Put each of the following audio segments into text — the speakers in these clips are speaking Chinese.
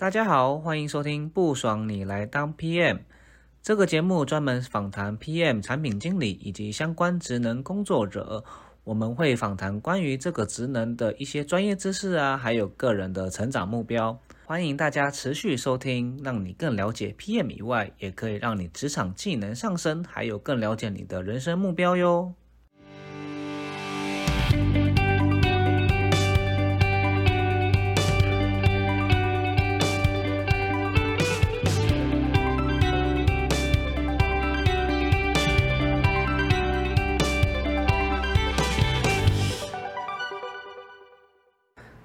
大家好，欢迎收听不爽你来当 PM 这个节目，专门访谈 PM 产品经理以及相关职能工作者。我们会访谈关于这个职能的一些专业知识啊，还有个人的成长目标。欢迎大家持续收听，让你更了解 PM 以外，也可以让你职场技能上升，还有更了解你的人生目标哟。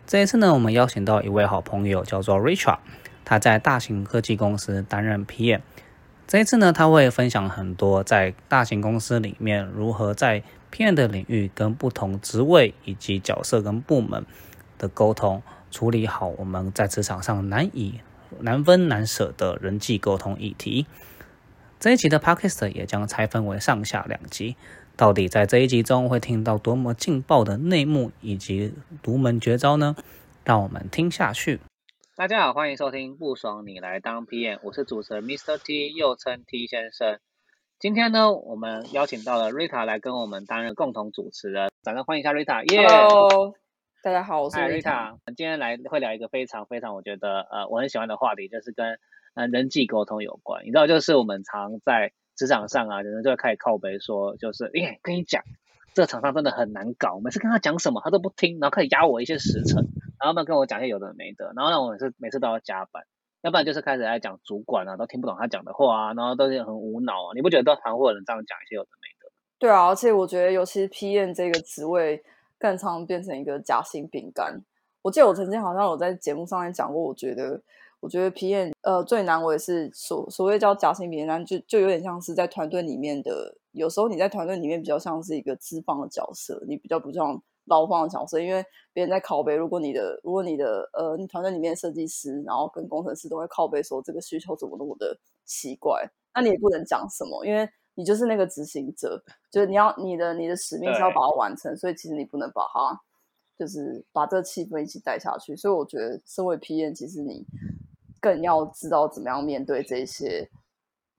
这一次呢，我们邀请到一位好朋友，叫做 Richard，他在大型科技公司担任 PM。这一次呢，他会分享很多在大型公司里面如何在 PM 的领域跟不同职位以及角色跟部门的沟通，处理好我们在职场上难以难分难舍的人际沟通议题。这一集的 Podcast 也将拆分为上下两集。到底在这一集中会听到多么劲爆的内幕以及独门绝招呢？让我们听下去。大家好，欢迎收听不爽你来当 PM，我是主持人 Mr. T，又称 T 先生。今天呢，我们邀请到了 Rita 来跟我们担任共同主持人，掌声欢迎一下 Rita。Hello，大家好，我是 Rita。我们今天来会聊一个非常非常我觉得呃我很喜欢的话题，就是跟呃人际沟通有关。你知道，就是我们常在职场上啊，有人就会开始靠背说，就是哎，跟你讲，这个厂商真的很难搞，每次跟他讲什么，他都不听，然后开始压我一些时辰，然后呢跟我讲一些有的没的，然后让我每次每次都要加班，要不然就是开始在讲主管啊，都听不懂他讲的话啊，然后都是很无脑啊，你不觉得都常会有人这样讲一些有的没的？对啊，而且我觉得，尤其是 PM 这个职位，更常变成一个夹心饼干。我记得我曾经好像有在节目上面讲过，我觉得。我觉得皮演呃最难为是所所谓叫夹心饼干，就就有点像是在团队里面的，有时候你在团队里面比较像是一个资方的角色，你比较不像劳方的角色，因为别人在拷贝，如果你的如果你的呃你团队里面设计师，然后跟工程师都会拷贝说这个需求怎么那么的奇怪，那你也不能讲什么，因为你就是那个执行者，就是你要你的你的使命是要把它完成，所以其实你不能把它就是把这个气氛一起带下去，所以我觉得身为 PM，其实你。更要知道怎么样面对这些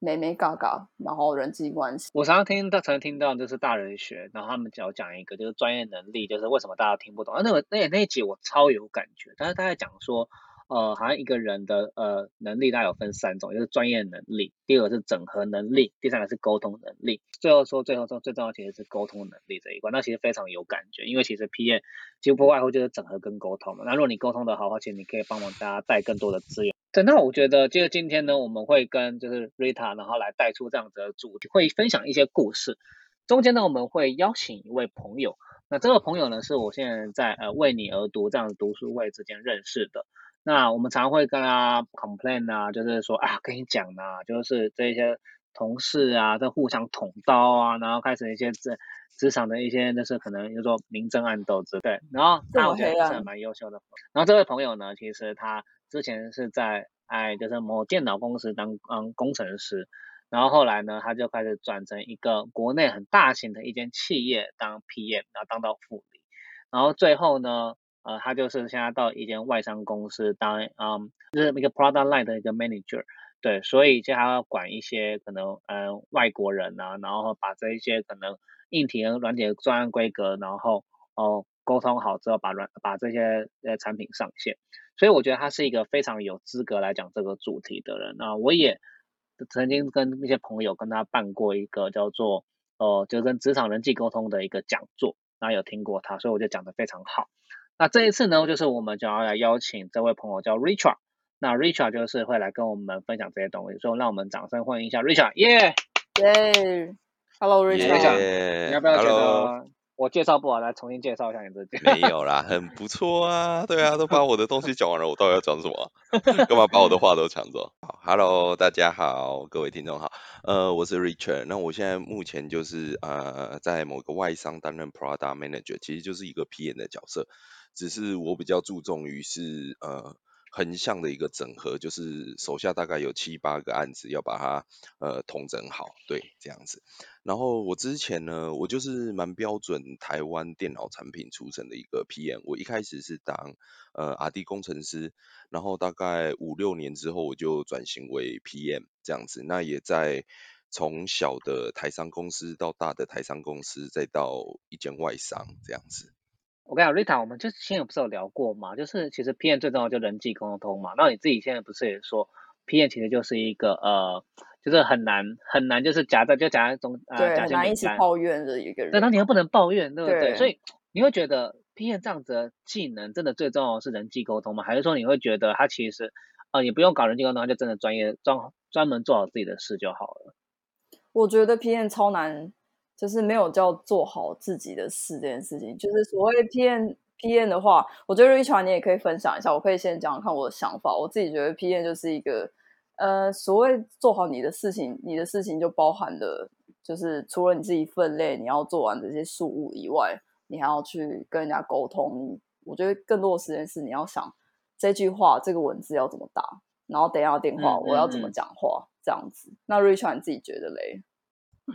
美美嘎嘎，然后人际关系。我常常听到，常常听到就是大人学，然后他们讲讲一个就是专业能力，就是为什么大家听不懂。啊，那个那那一集我超有感觉，但是他在讲说。呃，好像一个人的呃能力，大概有分三种，就是专业能力，第二个是整合能力，第三个是沟通能力。最后说，最后说最重要其实是沟通能力这一关，那其实非常有感觉，因为其实 PM 几乎不外乎就是整合跟沟通嘛。那如果你沟通的好，而且你可以帮忙大家带更多的资源。对，那我觉得就是今天呢，我们会跟就是 Rita，然后来带出这样子的主题，会分享一些故事。中间呢，我们会邀请一位朋友，那这个朋友呢，是我现在在呃为你而读这样读书会之间认识的。那我们常会跟他 complain 啊，就是说啊，跟你讲啊，就是这些同事啊，在互相捅刀啊，然后开始一些职职场的一些，就是可能就说明争暗斗之类。然后那我觉得是蛮优秀的。然后这位朋友呢，其实他之前是在哎，就是某电脑公司当嗯工程师，然后后来呢，他就开始转成一个国内很大型的一间企业当 PM，然后当到副理，然后最后呢。呃，他就是现在到一间外商公司当，嗯，就是一个 product line 的一个 manager，对，所以就还要管一些可能，嗯，外国人啊，然后把这一些可能硬体和软体的专案规格，然后哦沟通好之后，把软把这些呃产品上线，所以我觉得他是一个非常有资格来讲这个主题的人。那我也曾经跟一些朋友跟他办过一个叫做，呃，就跟职场人际沟通的一个讲座，那有听过他，所以我就讲的非常好。那这一次呢，就是我们就要来邀请这位朋友叫 Richard，那 Richard 就是会来跟我们分享这些东西，所以让我们掌声欢迎一下 Richard，耶！耶，Hello Richard，你要不要觉得我介绍不好，来重新介绍一下你自己？没有啦，很不错啊，对啊，都把我的东西讲完了，我到底要讲什么？干嘛把我的话都抢走？好，Hello，大家好，各位听众好，呃，我是 Richard，那我现在目前就是呃在某个外商担任 Product Manager，其实就是一个 PM 的角色。只是我比较注重于是呃横向的一个整合，就是手下大概有七八个案子要把它呃统整好，对，这样子。然后我之前呢，我就是蛮标准台湾电脑产品出身的一个 PM，我一开始是当呃 R&D 工程师，然后大概五六年之后我就转型为 PM 这样子，那也在从小的台商公司到大的台商公司，再到一间外商这样子。我跟你讲，Rita，我们就现在不是有聊过嘛？就是其实 PM 最重要就人际沟通嘛。那你自己现在不是也说 PM 其实就是一个呃，就是很难很难，就是夹在就夹在中呃对，夹很难一直心饼干。抱怨的一个人。对，那你又不能抱怨，对不对？对所以你会觉得 PM 这样子的技能真的最重要的是人际沟通吗？还是说你会觉得他其实呃也不用搞人际沟通，他就真的专业专专门做好自己的事就好了？我觉得 PM 超难，就是没有叫做好自己的事这件事情。就是所谓 P N P N 的话，我觉得 Richard 你也可以分享一下。我可以先讲讲看我的想法。我自己觉得 P N 就是一个呃，所谓做好你的事情，你的事情就包含了，就是除了你自己分类你要做完这些事务以外，你还要去跟人家沟通。你我觉得更多的时间是你要想这句话这个文字要怎么打，然后等一下电话嗯我要怎么嗯嗯讲话，这样子。那 Richard 你自己觉得嘞？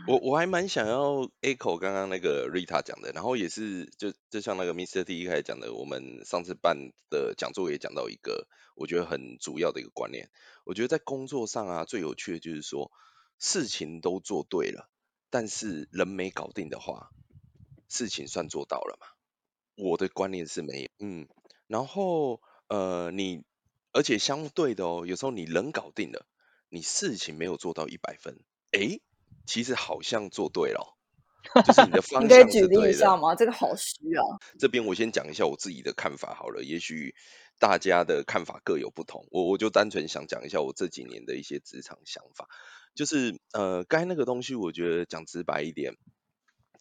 我我还蛮想要 echo 刚刚那个 Rita 讲的，然后也是就就像那个 Mr. T 一开始讲的，我们上次办的讲座也讲到一个我觉得很主要的一个观念，我觉得在工作上啊最有趣的就是说事情都做对了，但是人没搞定的话，事情算做到了嘛？我的观念是没有，嗯，然后呃你而且相对的哦，有时候你人搞定了，你事情没有做到一百分，诶，其实好像做对了哦，就是你的方你可以向举例一。下吗？这个好虚啊。这边我先讲一下我自己的看法好了，也许大家的看法各有不同，我我就单纯想讲一下我这几年的一些职场想法，就是呃，该那个东西，我觉得讲直白一点，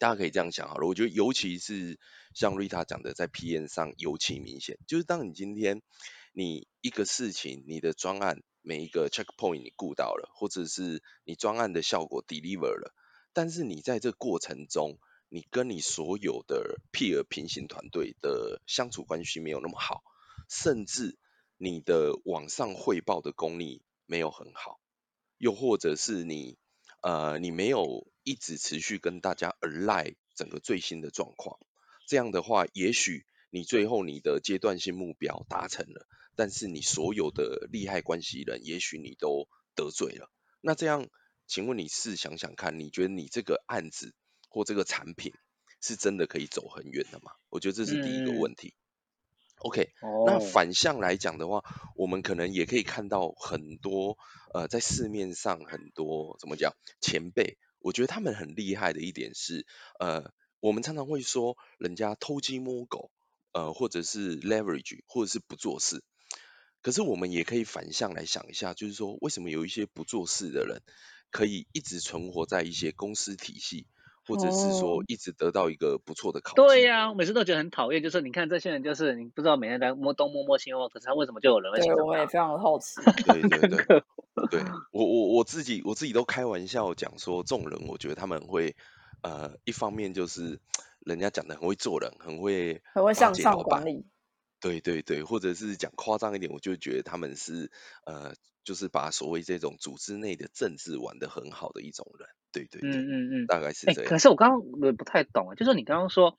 大家可以这样想好了，我觉得尤其是像 Rita 讲的，在 P N 上尤其明显，就是当你今天你一个事情，你的专案每一个 checkpoint 你顾到了，或者是你专案的效果 deliver 了，但是你在这过程中，你跟你所有的 peer 平行团队的相处关系没有那么好，甚至你的网上汇报的功力没有很好，又或者是你呃你没有一直持续跟大家 align 整个最新的状况，这样的话，也许你最后你的阶段性目标达成了，但是你所有的利害关系人，也许你都得罪了。那这样，请问你试想想看，你觉得你这个案子或这个产品是真的可以走很远的吗？我觉得这是第一个问题。OK，那哦，反向来讲的话，我们可能也可以看到很多呃，在市面上很多怎么讲前辈，我觉得他们很厉害的一点是，呃，我们常常会说人家偷鸡摸狗，呃，或者是 leverage，或者是不做事。可是我们也可以反向来想一下，就是说为什么有一些不做事的人，可以一直存活在一些公司体系，或者是说哦，一直得到一个不错的考绩？对呀、我每次都觉得很讨厌，就是你看这些人，就是你不知道每天在摸东摸摸西摸，可是他为什么就有人会？我也非常的好奇。对对对。对 我我我自己我自己都开玩笑讲说，这种人我觉得他们会呃，一方面就是人家讲的很会做人，很会很会向上管理。对对对，或者是讲夸张一点，我就觉得他们是呃，就是把所谓这种组织内的政治玩得很好的一种人，对对对，嗯嗯嗯，大概是这样。是我刚刚我不太懂啊，就是你刚刚说，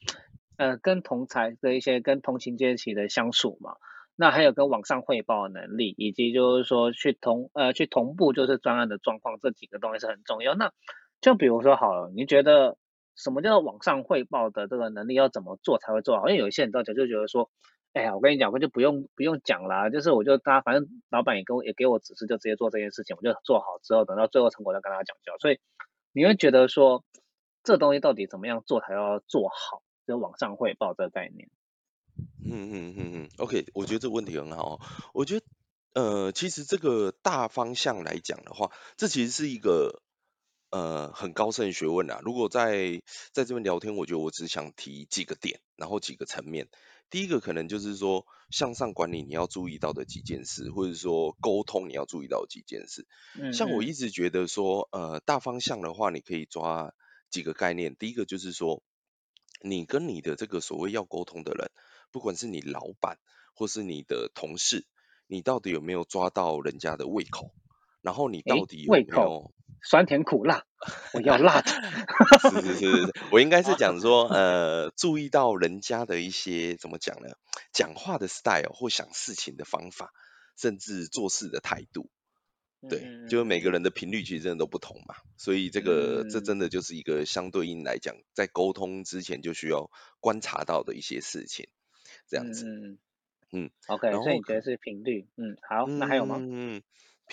呃，跟同才的一些跟同情阶级的相处嘛，那还有跟网上汇报的能力，以及就是说去同呃去同步就是专案的状况，这几个东西是很重要。那就比如说好了，你觉得什么叫网上汇报的这个能力要怎么做才会做好？因为有一些人到家就觉得说，哎呀，我跟你讲，我就不用不用讲啦，就是我就大家反正老板也跟我也给我指示，就直接做这件事情，我就做好之后，等到最后成果再跟他讲就好。所以你会觉得说，这东西到底怎么样做才要做好？就网上汇报这个概念。嗯嗯嗯嗯，OK，我觉得这个问题很好。我觉得呃，其实这个大方向来讲的话，这其实是一个呃很高深的学问啊。如果在在这边聊天，我觉得我只想提几个点，然后几个层面。第一个可能就是说向上管理你要注意到的几件事，或者说沟通你要注意到的几件事。嗯嗯像我一直觉得说，呃，大方向的话，你可以抓几个概念。第一个就是说，你跟你的这个所谓要沟通的人，不管是你老板或是你的同事，你到底有没有抓到人家的胃口，然后你到底有没有酸甜苦辣，我要辣 的。是是是我应该是讲说，呃，注意到人家的一些怎么讲呢？讲话的 style 或想事情的方法，甚至做事的态度，对，嗯就是每个人的频率其实真的都不同嘛，所以这个、这嗯真的就是一个相对应来讲，在沟通之前就需要观察到的一些事情，这样子。嗯，OK，所以你觉得是频率？嗯，好，那还有吗？嗯，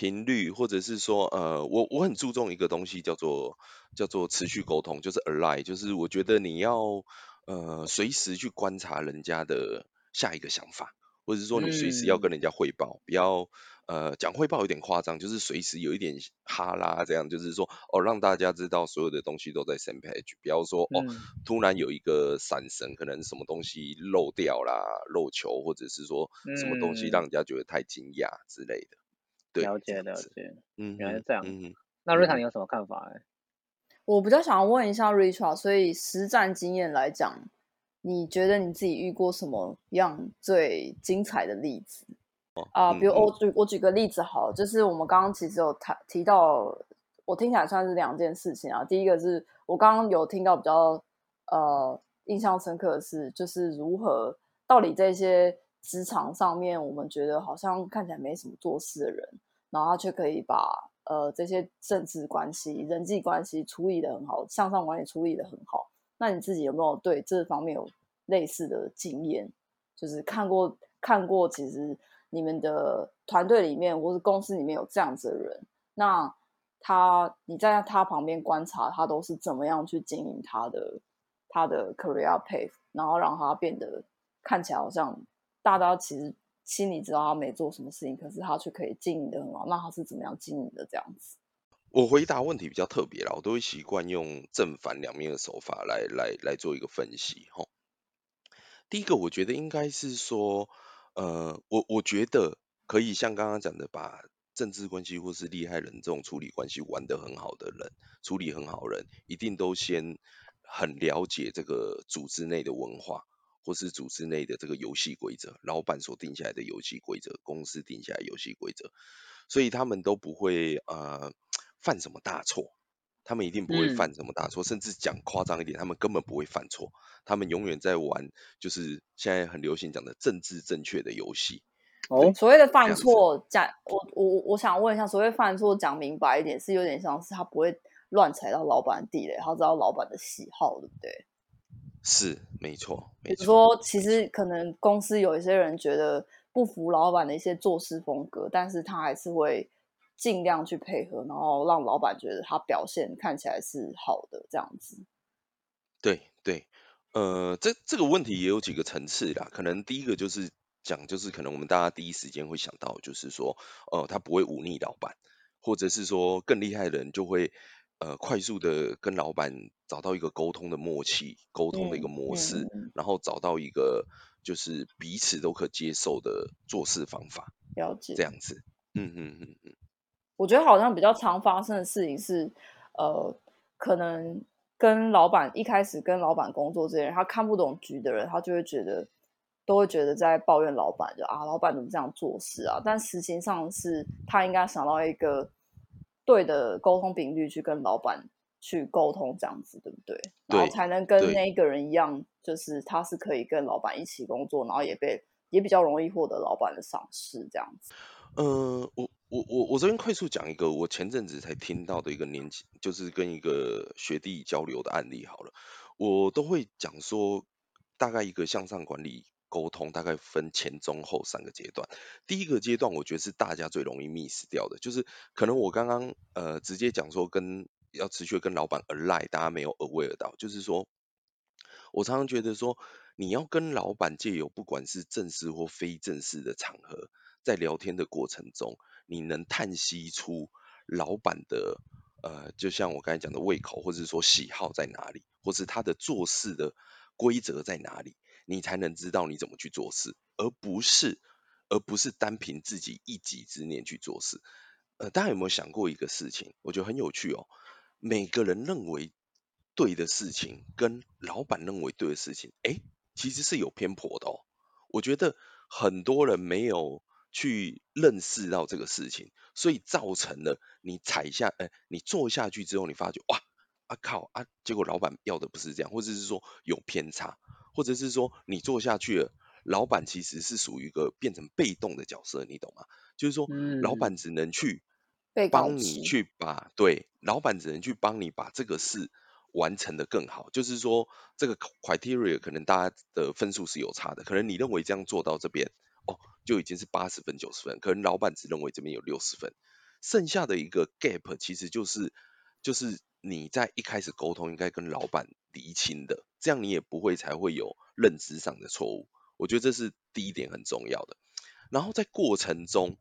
频率或者是说，呃，我我很注重一个东西叫做叫做持续沟通，就是 align，就是我觉得你要呃随时去观察人家的下一个想法，或者是说你随时要跟嗯人家汇报，不要呃讲汇报有点夸张，就是随时有一点哈拉这样，就是说哦让大家知道所有的东西都在 same page，不要说哦嗯。突然有一个闪神，可能什么东西漏掉啦、漏球，或者是说什么东西嗯。让人家觉得太惊讶之类的。对，了解了解，嗯，原来是这样嗯哼，那瑞塔嗯你有什么看法？哎，我比较想要问一下 Richard，所以实战经验来讲，你觉得你自己遇过什么样最精彩的例子啊、比如我举我举个例子好了，就是我们刚刚其实有谈提到，我听起来算是两件事情啊。第一个是我刚刚有听到比较呃印象深刻的是，就是如何到底这些职场上面，我们觉得好像看起来没什么做事的人，然后他却可以把呃这些政治关系、人际关系处理的很好，向上管理处理的很好。那你自己有没有对这方面有类似的经验？就是看过看过，其实你们的团队里面或是公司里面有这样子的人，那他你在他旁边观察，他都是怎么样去经营他的他的 career path，然后让他变得看起来好像大家其实心里知道他没做什么事情，可是他却可以经营的很好。那他是怎么样经营的这样子？我回答问题比较特别啦，我都会习惯用正反两面的手法来来来做一个分析哈。第一个，我觉得应该是说，呃，我我觉得可以像刚刚讲的，把政治关系或是利害人这种处理关系玩得很好的人，处理很好人，一定都先很了解这个组织内的文化，或是组织内的这个游戏规则，老板所定下来的游戏规则，公司定下来的游戏规则，所以他们都不会呃犯什么大错。他们一定不会嗯犯什么大错，甚至讲夸张一点，他们根本不会犯错。他们永远在玩，就是现在很流行讲的政治正确的游戏。哦，所谓的犯错，讲我我我想问一下，所谓犯错讲明白一点，是有点像是他不会乱踩到老板的地雷，他知道老板的喜好，对不对？是，没错，比如没错。说，其实可能公司有一些人觉得不服老板的一些做事风格，但是他还是会尽量去配合，然后让老板觉得他表现看起来是好的这样子。对对，呃，这这个问题也有几个层次啦。可能第一个就是讲，就是可能我们大家第一时间会想到，就是说，呃，他不会忤逆老板，或者是说更厉害的人就会呃快速的跟老板找到一个沟通的默契，沟通的一个嗯模式，然后找到一个就是彼此都可接受的做事方法，了解这样子。嗯嗯嗯嗯，我觉得好像比较常发生的事情是，呃，可能跟老板一开始跟老板工作这些人，他看不懂局的人，他就会觉得都会觉得在抱怨老板，就啊，老板怎么这样做事啊？但实情上是他应该想到一个对的沟通频率去跟老板去沟通，这样子对不对？然后才能跟那一个人一样，就是他是可以跟老板一起工作，然后也被也比较容易获得老板的赏识，这样子。呃，我我我我这边快速讲一个我前阵子才听到的一个年轻，就是跟一个学弟交流的案例好了。我都会讲说，大概一个向上管理沟通，大概分前中后三个阶段。第一个阶段，我觉得是大家最容易 miss 掉的，就是可能我刚刚呃直接讲说跟要持续跟老板 align，大家没有 aware 到，就是说我常常觉得说，你要跟老板借由不管是正式或非正式的场合，在聊天的过程中，你能探析出老板的呃，就像我刚才讲的胃口，或者是说喜好在哪里，或是他的做事的规则在哪里，你才能知道你怎么去做事，而不是而不是单凭自己一己之念去做事。呃，大家有没有想过一个事情？我觉得很有趣哦。每个人认为对的事情，跟老板认为对的事情，诶，其实是有偏颇的哦。我觉得很多人没有去认识到这个事情，所以造成了你踩下，呃，你做下去之后，你发觉哇，啊靠啊，结果老板要的不是这样，或者是说有偏差，或者是说你做下去了，老板其实是属于一个变成被动的角色，你懂吗？就是说，老板只能去帮你去把对，老板只能去帮你把这个事完成的更好。就是说，这个 criteria 可能大家的分数是有差的，可能你认为这样做到这边哦。就已经是八十分九十分，可能老板只认为这边有六十分，剩下的一个 gap 其实就是就是你在一开始沟通应该跟老板厘清的，这样你也不会才会有认知上的错误。我觉得这是第一点很重要的。然后在过程中，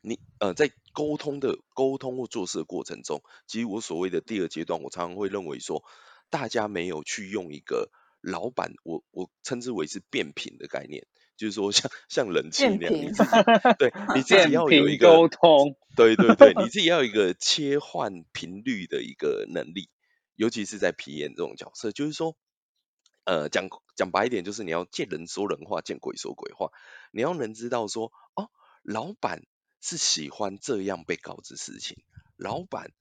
你呃在沟通的沟通或做事的过程中，其实我所谓的第二阶段，我常常会认为说，大家没有去用一个老板，我我称之为是变频的概念。就是说，像像冷气那样，你自己 对你自己要有一个沟通，对对对，你自己要有一个切换频率的一个能力，尤其是在皮炎这种角色，就是说，呃，讲讲白一点，就是你要见人说人话，见鬼说鬼话，你要能知道说，哦，老板是喜欢这样被告知事情，老板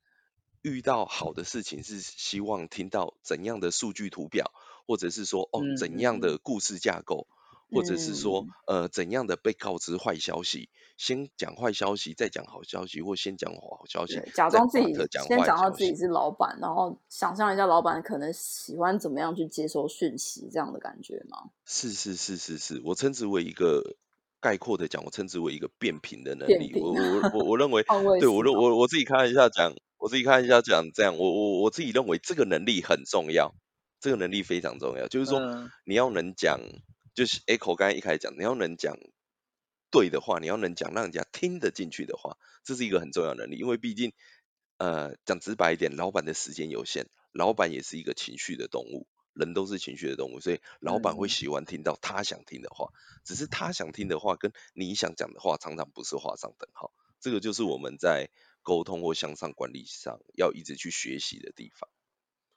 遇到好的事情是希望听到怎样的数据图表，或者是说，哦，怎样的故事架构。或者是说，呃，怎样的被告知坏消息，先讲坏消息，再讲好消息，或先讲好消息，假装自己先讲到自己是老板，然后想象一下老板可能喜欢怎么样去接收讯息，这样的感觉吗？是是是是是，我称之为一个概括的讲，我称之为一个变频的能力。我我我我认为，对我我我自己开玩笑讲，我自己看一下讲这样，我我我自己认为这个能力很重要，这个能力非常重要，就是说你要能讲。就是 Echo 刚才一开始讲，你要能讲对的话，你要能讲让人家听得进去的话，这是一个很重要的能力。因为毕竟，呃，讲直白一点，老板的时间有限，老板也是一个情绪的动物，人都是情绪的动物，所以老板会喜欢听到他想听的话。只是他想听的话跟你想讲的话，常常不是画上等号。这个就是我们在沟通或向上管理上要一直去学习的地方。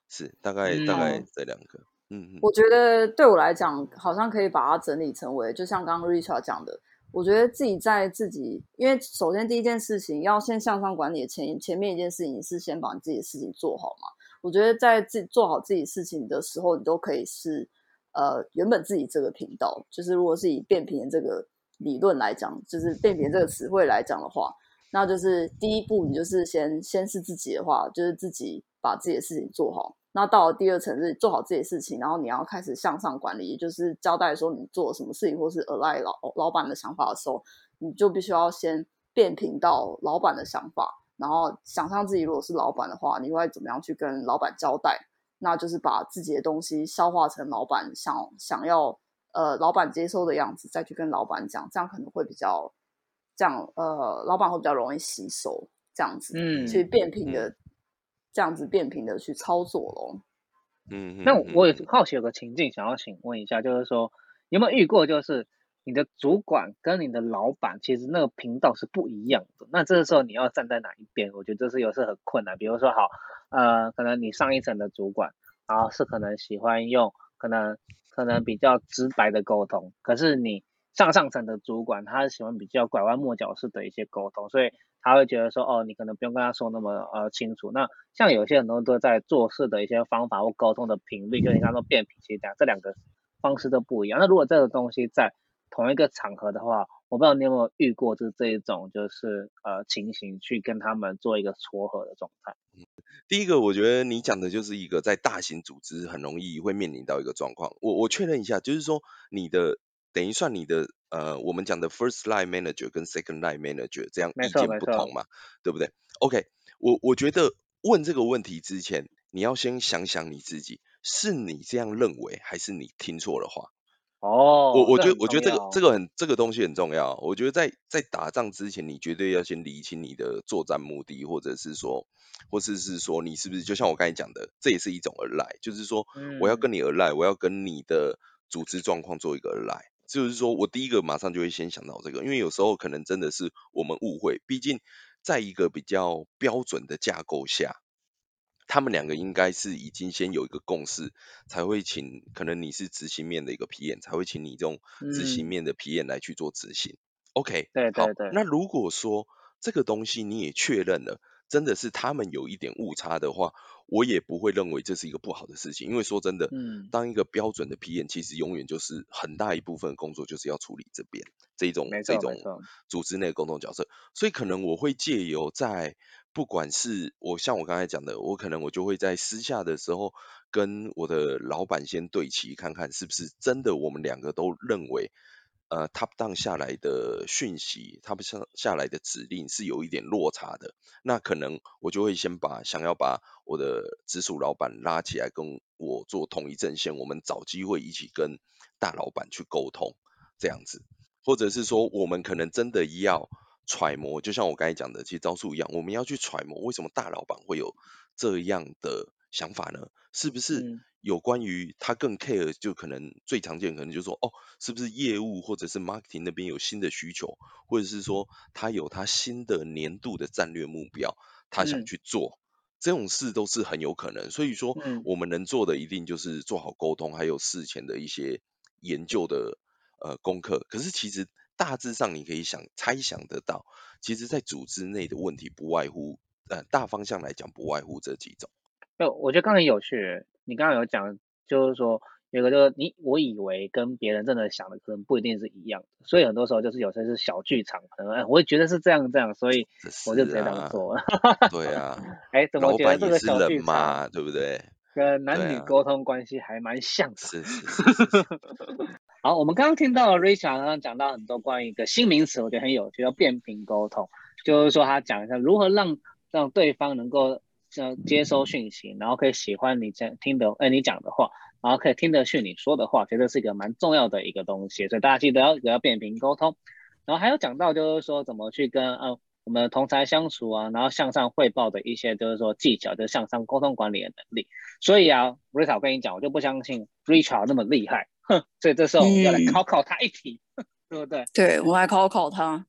是，大概大概这两个。嗯，我觉得对我来讲，好像可以把它整理成为，就像刚刚 Richard 讲的，我觉得自己在自己，因为首先第一件事情要先向上管理的前前面一件事情是先把你自己的事情做好嘛。我觉得在自己做好自己事情的时候，你都可以是呃原本自己这个频道，就是如果是以变频这个理论来讲，就是变频这个词汇来讲的话，那就是第一步，你就是先先是自己的话，就是自己把自己的事情做好。那到了第二层是做好自己的事情，然后你要开始向上管理，也就是交代说你做什么事情，或是 align 老老板的想法的时候，你就必须要先变频到老板的想法，然后想象自己如果是老板的话，你会怎么样去跟老板交代？那就是把自己的东西消化成老板想想要呃老板接收的样子，再去跟老板讲，这样可能会比较这样呃老板会比较容易吸收这样子，嗯，去变频的。这样子变频的去操作咯。嗯，那我也好奇有个情境想要请问一下，就是说有没有遇过，就是你的主管跟你的老板其实那个频道是不一样的，那这个时候你要站在哪一边？我觉得这是有时很困难。比如说好，呃，可能你上一层的主管，然后是可能喜欢用可能可能比较直白的沟通，可是你上上层的主管他喜欢比较拐弯抹角式的一些沟通，所以。他会觉得说，哦，你可能不用跟他说那么呃清楚。那像有些很多都在做事的一些方法或沟通的频率，就你刚说变频，其实讲这两个方式都不一样。那如果这个东西在同一个场合的话，我不知道你有没有遇过，就是这一种就是呃情形去跟他们做一个撮合的状态。第一个，我觉得你讲的就是一个在大型组织很容易会面临到一个状况。我我确认一下，就是说你的等于算你的。呃，我们讲的 first line manager 跟 second line manager 这样意见不同嘛，对不对？OK，我我觉得问这个问题之前，你要先想想你自己，是你这样认为，还是你听错了话？哦，我我觉得我觉得这个这个很这个东西很重要。我觉得在在打仗之前，你绝对要先理清你的作战目的，或者是说，或者是说你是不是就像我刚才讲的，这也是一种而来，就是说我要跟你而来，我要跟你的组织状况做一个而来。就是说，我第一个马上就会先想到这个，因为有时候可能真的是我们误会，毕竟在一个比较标准的架构下，他们两个应该是已经先有一个共识，才会请可能你是执行面的一个皮演，才会请你这种执行面的皮演来去做执行。OK，好对对对，那如果说这个东西你也确认了，真的是他们有一点误差的话，我也不会认为这是一个不好的事情。因为说真的，嗯当一个标准的 PM，其实永远就是很大一部分工作就是要处理这边这种这种组织内的沟通角色，所以可能我会借由在不管是我像我刚才讲的，我可能我就会在私下的时候跟我的老板先对齐，看看是不是真的我们两个都认为。呃，top down 下来的讯息，他们下下来的指令是有一点落差的，那可能我就会先把想要把我的直属老板拉起来跟我做同一阵线，我们找机会一起跟大老板去沟通，这样子，或者是说我们可能真的要揣摩，就像我刚才讲的，其实招数一样，我们要去揣摩为什么大老板会有这样的想法呢？是不是有关于他更 care，就可能最常见可能就是说，哦，是不是业务或者是 marketing 那边有新的需求，或者是说他有他新的年度的战略目标，他想嗯去做，这种事都是很有可能。所以说，嗯我们能做的一定就是做好沟通，还有事前的一些研究的呃功课。可是其实大致上你可以想猜想得到，其实在组织内的问题不外乎，呃，大方向来讲不外乎这几种。就我觉得刚才有趣，你刚刚有讲，就是说有一个就是你我以为跟别人真的想的可能不一定是一样的，所以很多时候就是有些是小剧场，可能哎我也觉得是这样这样，所以我就直接这样做了。对啊，哎，怎么老觉得这个小剧场嘛，对不对？跟男女沟通关系还蛮像的？是是是是是，好，我们刚刚听到 Richard 刚刚讲到很多关于一个新名词，我觉得很有趣，叫变频沟通，就是说他讲一下如何让让对方能够呃接收讯息，然后可以喜欢你讲听的呃你讲的话，然后可以听得去你说的话，觉得是一个蛮重要的一个东西，所以大家记得要要变频沟通。然后还有讲到就是说怎么去跟呃我们同才相处啊，然后向上汇报的一些就是说技巧，就是向上沟通管理的能力。所以啊，Rita，我跟你讲，我就不相信 Richard 那么厉害，哼，所以这时候我们要来嗯考考他一题，对不对？对我来考考他。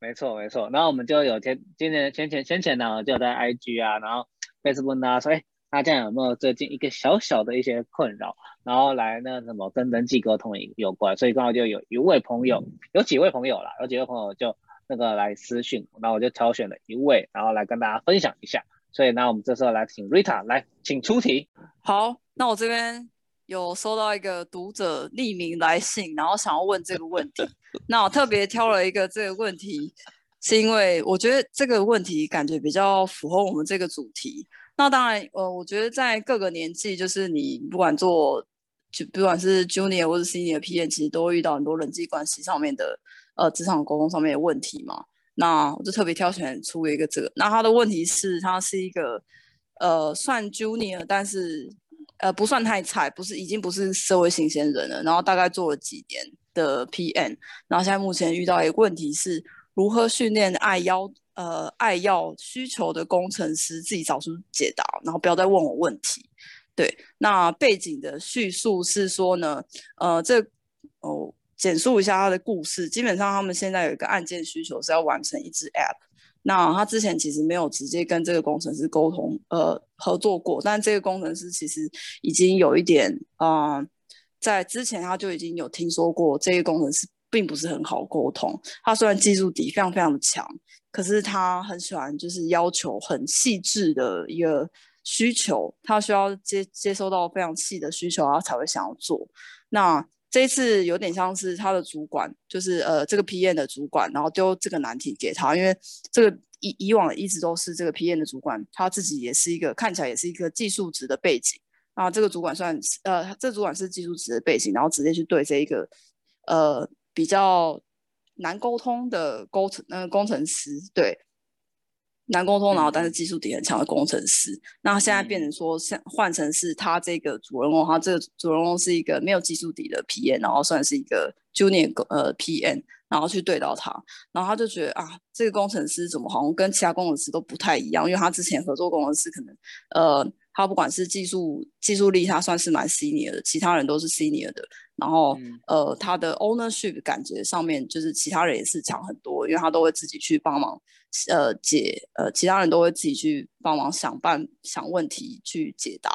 没错没错。然后我们就有前今年前前前前呢，就在 IG 啊，然后 Facebook 啊说，哎，大家有没有最近一个小小的一些困扰，然后来那什么跟人际沟通有有关，所以刚好就有一位朋友，有几位朋友啦，有几位朋友就那个来私讯，然后我就挑选了一位，然后来跟大家分享一下。所以那我们这时候来请 Rita 来，请出题。好，那我这边有收到一个读者匿名来信，然后想要问这个问题。那我特别挑了一个这个问题，是因为我觉得这个问题感觉比较符合我们这个主题。那当然，呃，我觉得在各个年纪，就是你不管做，就不管是 junior 或者 senior PM，其实都会遇到很多人际关系上面的，呃，职场沟通上面的问题嘛。那我就特别挑选出了一个这个。那他的问题是，他是一个呃算 junior，但是呃不算太菜，不是已经不是社会新鲜人了。然后大概做了几年的 PM，然后现在目前遇到一个问题是，如何训练爱要呃爱要需求的工程师自己找出解答，然后不要再问我问题。对，那背景的叙述是说呢，呃，这哦，简述一下他的故事。基本上，他们现在有一个案件需求是要完成一支 App。那他之前其实没有直接跟这个工程师沟通，呃，合作过。但这个工程师其实已经有一点，啊、在之前他就已经有听说过这个工程师并不是很好沟通。他虽然技术底非常非常的强，可是他很喜欢就是要求很细致的一个。需求，他需要接接收到非常细的需求，他才会想要做。那这一次有点像是他的主管，就是呃这个 PM 的主管，然后丢这个难题给他，因为这个以以往一直都是这个 PM 的主管，他自己也是一个看起来也是一个技术值的背景。啊，这个主管算呃，这主管是技术值的背景，然后直接去对这一个呃比较难沟通的工程呃工程师，对。难沟通，然后但是技术底很强的工程师，嗯、那现在变成说，像换成是他这个主人公，他这个主人公是一个没有技术底的 PM，然后算是一个 junior 呃 PM，然后去对到他，然后他就觉得啊，这个工程师怎么好像跟其他工程师都不太一样，因为他之前合作工程师可能呃，他不管是技术技术力，他算是蛮 senior 的，其他人都是 senior 的，然后、嗯、呃，他的 ownership 感觉上面就是其他人也是强很多，因为他都会自己去帮忙。呃，解呃，其他人都会自己去帮忙想办想问题去解答，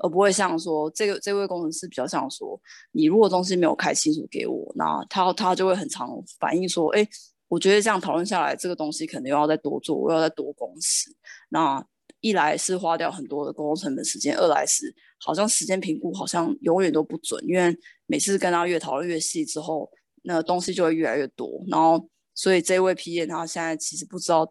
而不会像说这个这位工程师比较像说，你如果东西没有开清楚给我，那他他就会很常反映说，哎，我觉得这样讨论下来，这个东西可能又要再多做，我要再多公司。那一来是花掉很多的沟通成本时间，二来是好像时间评估好像永远都不准，因为每次跟他越讨论越细之后，那东西就会越来越多。然后，所以这位 P E 他现在其实不知道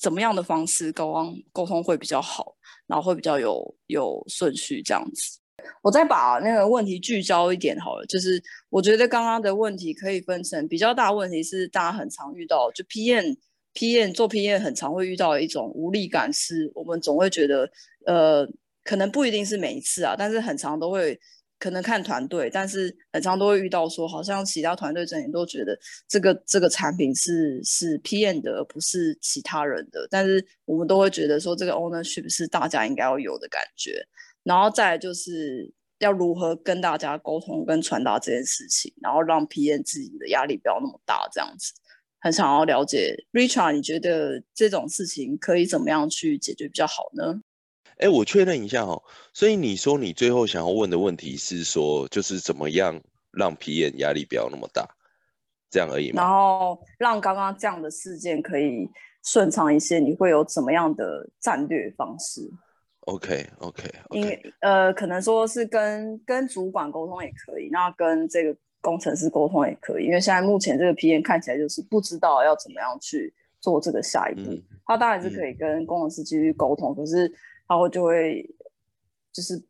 怎么样的方式沟通沟通会比较好，然后会比较有有顺序这样子。我再把那个问题聚焦一点好了，就是我觉得刚刚的问题可以分成比较大问题是大家很常遇到，就 PM PM 做 PM 很常会遇到一种无力感，是我们总会觉得，呃，可能不一定是每一次啊，但是很常都会可能看团队，但是很常都会遇到说，好像其他团队成员都觉得这个这个产品是是 PM 的，不是其他人的，但是我们都会觉得说，这个 ownership 是大家应该要有的感觉。然后再就是要如何跟大家沟通跟传达这件事情，然后让 PM 自己的压力不要那么大，这样子。很想要了解，Richard，你觉得这种事情可以怎么样去解决比较好呢？哎，我确认一下哦，所以你说你最后想要问的问题是说，就是怎么样让皮炎压力不要那么大，这样而已吗？然后让刚刚这样的事件可以顺畅一些，你会有怎么样的战略方式？OK，OK，因为呃，可能说是跟跟主管沟通也可以，那跟这个工程师沟通也可以，因为现在目前这个 PM 看起来就是不知道要怎么样去做这个下一步。他当然是可以跟工程师继续沟通，可是他会就会就是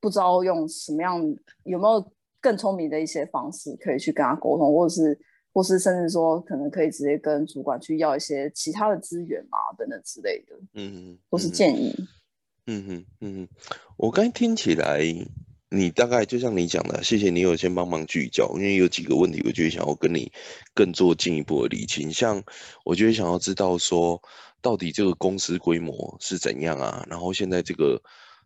不知道用什么样有没有更聪明的一些方式可以去跟他沟通，或者是或是甚至说可能可以直接跟主管去要一些其他的资源嘛等等之类的，嗯，或是建议。嗯哼，嗯哼，我刚听起来，你大概就像你讲的，谢谢你有先帮忙聚焦，因为有几个问题，我觉得想要跟你更做进一步的理清。像我觉得想要知道说，到底这个公司规模是怎样啊？然后现在这个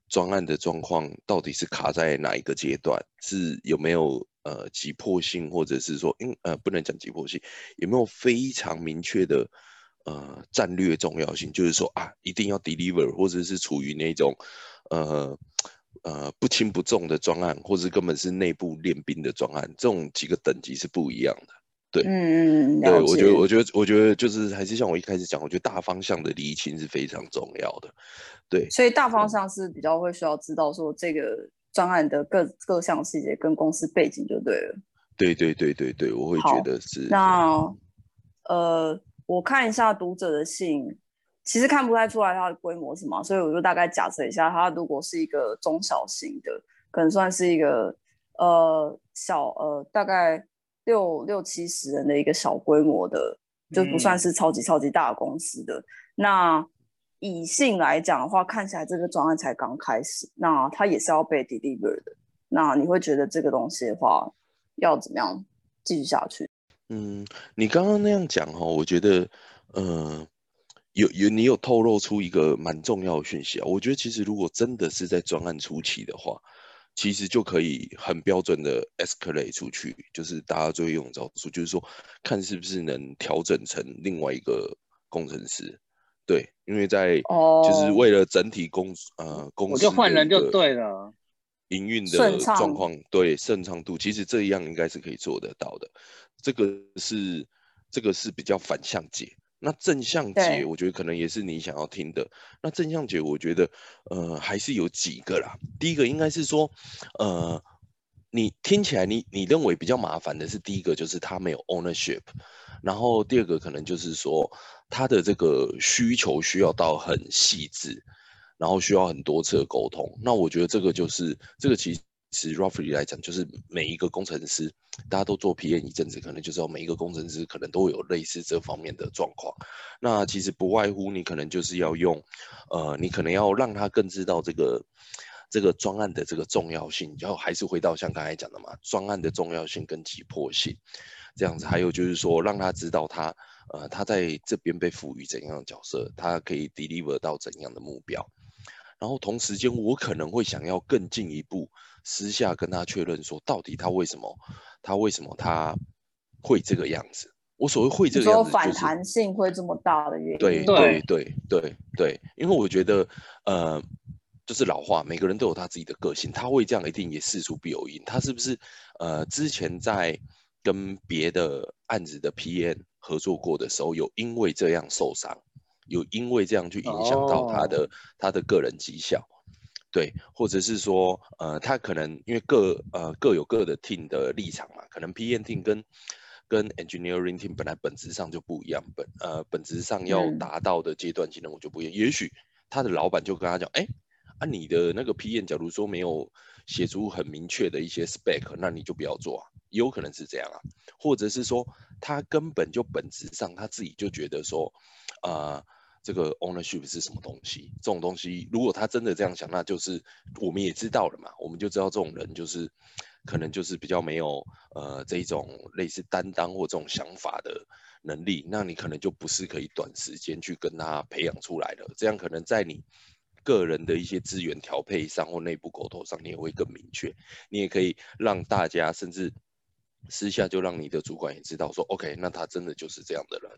专案的状况到底是卡在哪一个阶段？是有没有呃急迫性，或者是说，因呃不能讲急迫性，有没有非常明确的？呃，战略重要性就是说啊，一定要 deliver，或者是处于那种呃呃不轻不重的专案，或者根本是内部练兵的专案，这种几个等级是不一样的。对，嗯嗯，对我觉得，我觉得，我觉得就是还是像我一开始讲，我觉得大方向的厘清是非常重要的。对，所以大方向是比较会需要知道说这个专案的各各项细节跟公司背景就对了。对对对对对，我会觉得是。那呃。我看一下读者的信，其实看不太出来它的规模是什么，所以我就大概假设一下，它如果是一个中小型的，可能算是一个呃小呃大概六六七十人的一个小规模的，就不算是超级超级大公司的。那以性来讲的话，看起来这个专案才刚开始，那它也是要被 deliver 的。那你会觉得这个东西的话，要怎么样继续下去？嗯，你刚刚那样讲哈，我觉得，呃，有有你有透露出一个蛮重要的讯息啊。我觉得其实如果真的是在专案初期的话，其实就可以很标准的 escalate 出去，就是大家最会用招数，就是说看是不是能调整成另外一个工程师。对，因为在哦就是为了整体公呃公司，我就换人就对了。营运的状况对顺畅度，其实这样应该是可以做得到的。这个是这个是比较反向解，那正向解，我觉得可能也是你想要听的。那正向解，我觉得呃还是有几个啦。第一个应该是说，呃，你听起来你你认为比较麻烦的是第一个，就是他没有 ownership，然后第二个可能就是说他的这个需求需要到很细致。然后需要很多次的沟通，那我觉得这个就是这个其其实 roughly 来讲，就是每一个工程师，大家都做 PM 一阵子，可能就知道每一个工程师可能都有类似这方面的状况。那其实不外乎你可能就是要用，呃，你可能要让他更知道这个这个专案的这个重要性，然后还是回到像刚才讲的嘛，专案的重要性跟急迫性这样子。还有就是说让他知道他呃他在这边被赋予怎样的角色，他可以 deliver 到怎样的目标。然后同时间，我可能会想要更进一步私下跟他确认说，到底他为什么，他为什么他会这个样子？我所谓会这个样子，反弹性会这么大的原因。对对对对对，因为我觉得，呃，就是老话，每个人都有他自己的个性，他会这样，一定也事出必有因。他是不是呃之前在跟别的案子的 PM 合作过的时候，有因为这样受伤，有因为这样去影响到他的他的个人绩效，对，或者是说，呃，他可能因为各呃各有各的 team 的立场嘛，可能 PM team 跟跟 engineering team 本来本质上就不一样，本呃本质上要达到的阶段性任务就不一样，也许他的老板就跟他讲，哎，啊你的那个 PM 假如说没有写出很明确的一些 spec，那你就不要做啊。也有可能是这样啊，或者是说他根本就本质上他自己就觉得说，啊，这个 ownership 是什么东西？这种东西，如果他真的这样想，那就是我们也知道了嘛，我们就知道这种人就是可能就是比较没有呃这一种类似担当或这种想法的能力，那你可能就不是可以短时间去跟他培养出来的，这样可能在你。个人的一些资源调配上或内部沟通上，你也会更明确。你也可以让大家甚至私下就让你的主管也知道说，OK，那他真的就是这样的人，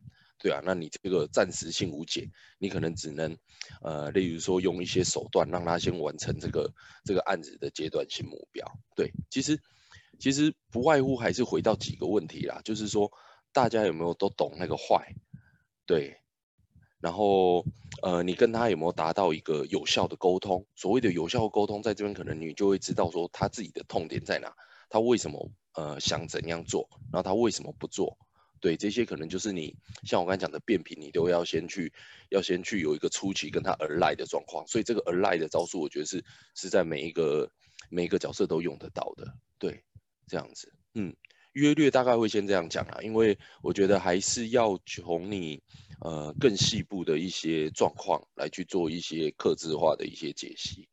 对啊。那你这个暂时性无解，你可能只能呃，例如说用一些手段让他先完成这个这个案子的阶段性目标。对，其实其实不外乎还是回到几个问题啦，就是说大家有没有都懂那个坏？对。然后，呃，你跟他有没有达到一个有效的沟通？所谓的有效沟通，在这边可能你就会知道说他自己的痛点在哪，他为什么呃想怎样做，然后他为什么不做？对，这些可能就是你像我刚才讲的变频，你都要先去要先去有一个初期跟他而来的状况。所以这个而来的招数，我觉得是是在每一个每一个角色都用得到的。对，这样子，嗯。约略大概会先这样讲啊，因为我觉得还是要从你呃更细部的一些状况来去做一些克制化的一些解析。